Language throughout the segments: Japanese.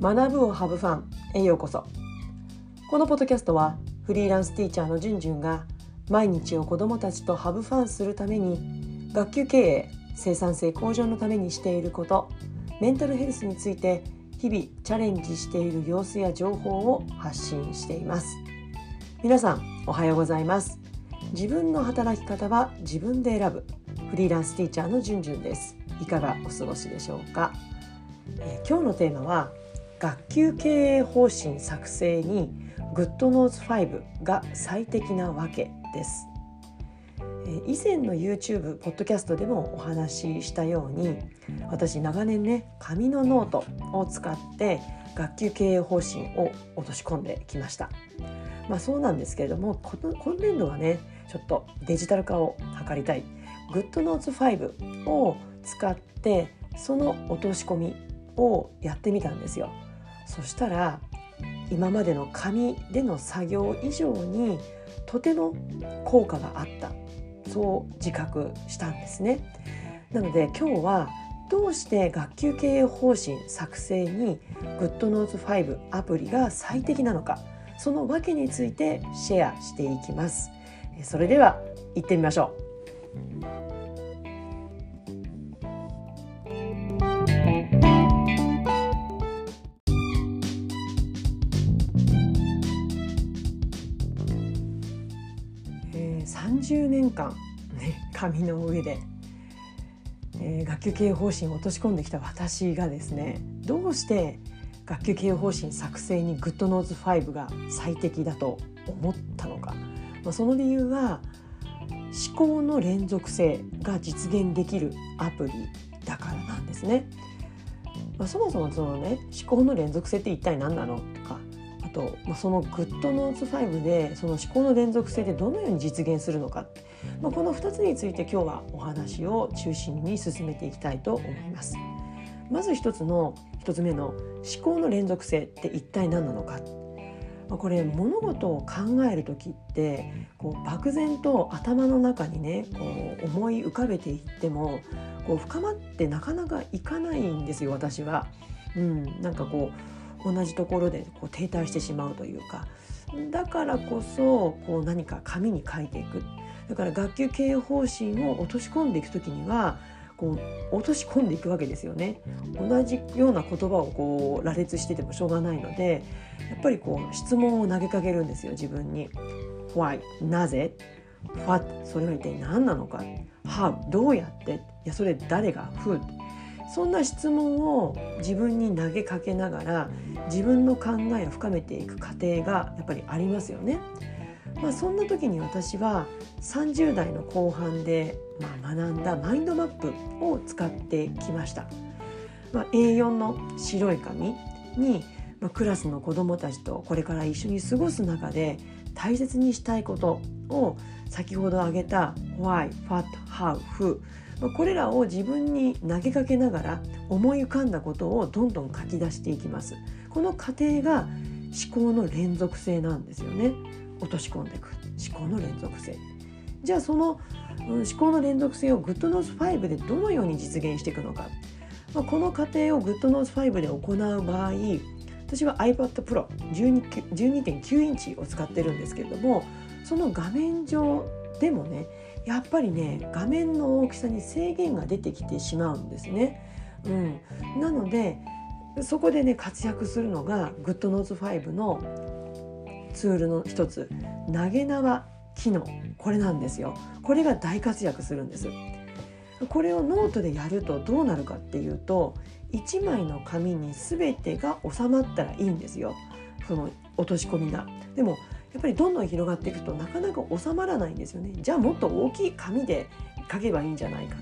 学ぶをハブファンへようこそ。このポッドキャストはフリーランスティーチャーのじゅんじゅんが毎日を子どもたちとハブファンするために学級経営生産性向上のためにしていることメンタルヘルスについて日々チャレンジしている様子や情報を発信しています。皆さんおはようございます。自分の働き方は自分で選ぶ。フリーランスティーチャーのじゅんじゅんです。いかがお過ごしでしょうか、えー、今日のテーマは学級経営方針作成に GoodNotes 5が最適なわけです。以前の YouTube ポッドキャストでもお話ししたように私長年ね紙のノートを使って学級経営方針を落とし込んできました。まあそうなんですけれども今年度はねちょっとデジタル化を図りたい。グッドノーツ5を使ってその落とし込みをやってみたんですよ。そしたら今までの紙での作業以上にとても効果があったそう自覚したんですね。なので今日はどうして学級経営方針作成に GoodNotes5 アプリが最適なのかその訳についてシェアしていきます。それでは行ってみましょう。30年間、ね、紙の上で、えー、学級経営方針を落とし込んできた私がですねどうして学級経営方針作成に GoodNotes5 が最適だと思ったのか、まあ、その理由は思考の連続性が実現できるアプリだからなんですね。まあ、そもそもそのね思考の連続性って一体何なのとかと、まあ、その GoodNotes5 でその思考の連続性でどのように実現するのか、まあ、この2つについて今日はお話を中心に進めていきたいと思います。まず一つの一つ目の思考の連続性って一体何なのか、これ物事を考える時ってこう漠然と頭の中にねこう思い浮かべていってもこう深まってなかなかいかないんですよ私は。うん、なんかこう同じところでこう停滞してしまうというかだからこそこう何か紙に書いていくだから学級経営方針を落とし込んでいく時にはこう落とし込んでいくわけですよね同じような言葉をこう羅列しててもしょうがないのでやっぱりこう質問を投げかけるんですよ自分に。Why? なぜ？What? それは一体何なのか？How? どうやって？いやそれ誰が？Who? そんな質問を自分に投げかけながら自分の考えを深めていく過程がやっぱりありますよね。まあ、そんな時に私は30代の後半で、まあ、学んだマインドマップを使ってきました。まあ、A4 の白い紙に、まあ、クラスの子どもたちとこれから一緒に過ごす中で大切にしたいことを先ほど挙げた Why, What, How, Who これらを自分に投げかけながら思い浮かんだことをどんどん書き出していきます。この過程が思考の連続性なんですよね。落とし込んでいく。思考の連続性。じゃあその、思考の連続性を GoodNotes5 でどのように実現していくのか、まあ、この過程を GoodNotes5 で行う場合私は iPad Pro 12.9インチを使ってるんですけれどもその画面上でもねやっぱりね画面の大きさに制限が出てきてしまうんですね。うん、なのでそこでね活躍するのが GoodNotes5 のツールの一つ。投げ縄機能。これなんですよ。これが大活躍するんです。これをノートでやるとどうなるかっていうと1枚の紙に全てが収まったらいいんですよ。その落とし込みが。でもやっぱりどんどん広がっていくとなかなか収まらないんですよね。じゃあもっと大きい紙で書けばいいんじゃないか。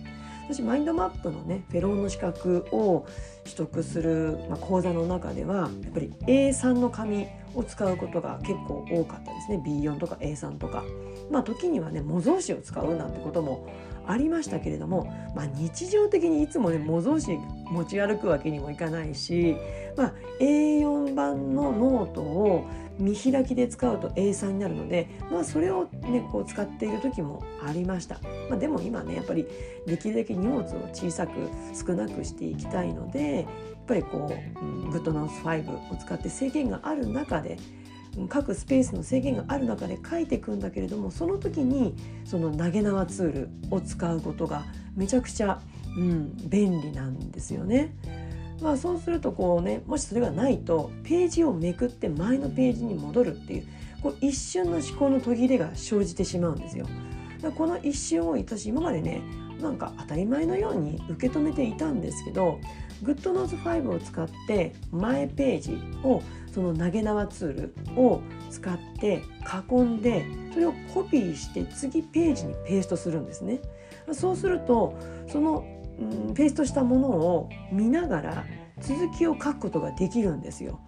私マインドマップのねフェローの資格を取得する、まあ、講座の中ではやっぱり A3 の紙を使うことが結構多かったですね。B4 とか A3 とか。まあ時にはね模造紙を使うなんてこともありましたけれども、まあ、日常的にいつもね模造紙持ち歩くわけにもいかないし、まあ、A4 版のノートを見開きで使うと A3 になるので、まあ、それを、ね、こう使っている時もありました、まあ、でも今ねやっぱりできるだけ荷物を小さく少なくしていきたいのでやっぱりこう、うん、グッドノース5を使って制限がある中で各スペースの制限がある中で書いていくんだけれどもその時にその投げ縄ツールを使うことがめちゃくちゃ、うん、便利なんですよね。まあ、そうするとこうねもしそれがないとページをめくって前のページに戻るっていうこう一瞬の思考の途切れが生じてしまうんですよ。この一瞬を私今までねなんか当たり前のように受け止めていたんですけど GoodNose5 を使って前ページをその投げ縄ツールを使って囲んでそれをコピーして次ページにペーストするんですね。そうするとその、ペーストしたものを見ながら続きを書くことができるんですよ。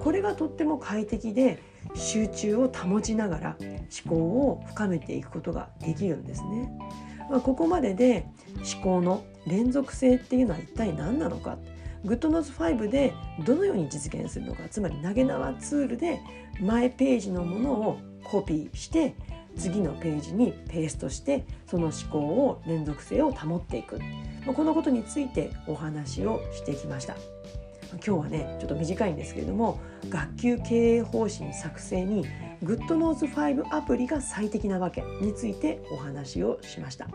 これがとっても快適で集中を保ちながら思考を深めていくことができるんですね。まあ、ここまでで思考の連続性っていうのは一体何なのか。GoodNotes5 でどのように実現するのか。つまり投げ縄ツールで前ページのものをコピーして次のページにペーストしてその思考を連続性を保っていく。このことについてお話をしてきました。今日はねちょっと短いんですけれども学級経営方針作成に GoodNose5 アプリが最適なわけについてお話をしました。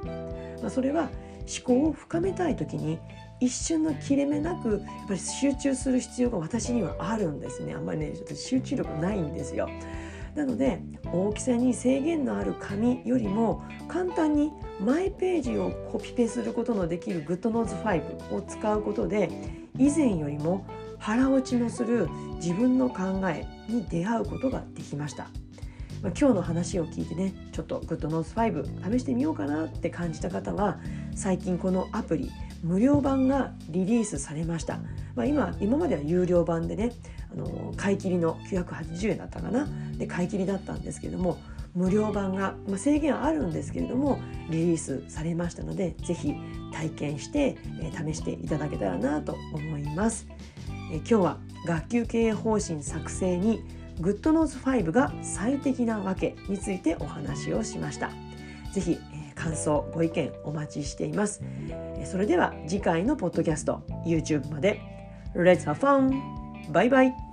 まあ、それは思考を深めたい時に一瞬の切れ目なくやっぱり集中する必要が私にはあるんですねあんまりねちょっと集中力ないんですよなので大きさに制限のある紙よりも簡単にマイページをコピペすることのできる GoodNotes5 を使うことで以前よりも腹落ちのする自分の考えに出会うことができました。まあ、今日の話を聞いてねちょっと GoodNotes5 試してみようかなって感じた方は最近このアプリ無料版がリリースされました、まあ、今今までは有料版でねあの買い切りの980円だったかなで買い切りだったんですけども無料版が、まあ、制限はあるんですけれどもリリースされましたので是非体験して、えー、試していただけたらなと思います、えー、今日は学級経営方針作成に GoodNose5 が最適なわけについてお話をしました。是非、えー、感想ご意見お待ちしています。それでは次回のポッドキャスト YouTube まで。Let's have fun! バイバイ。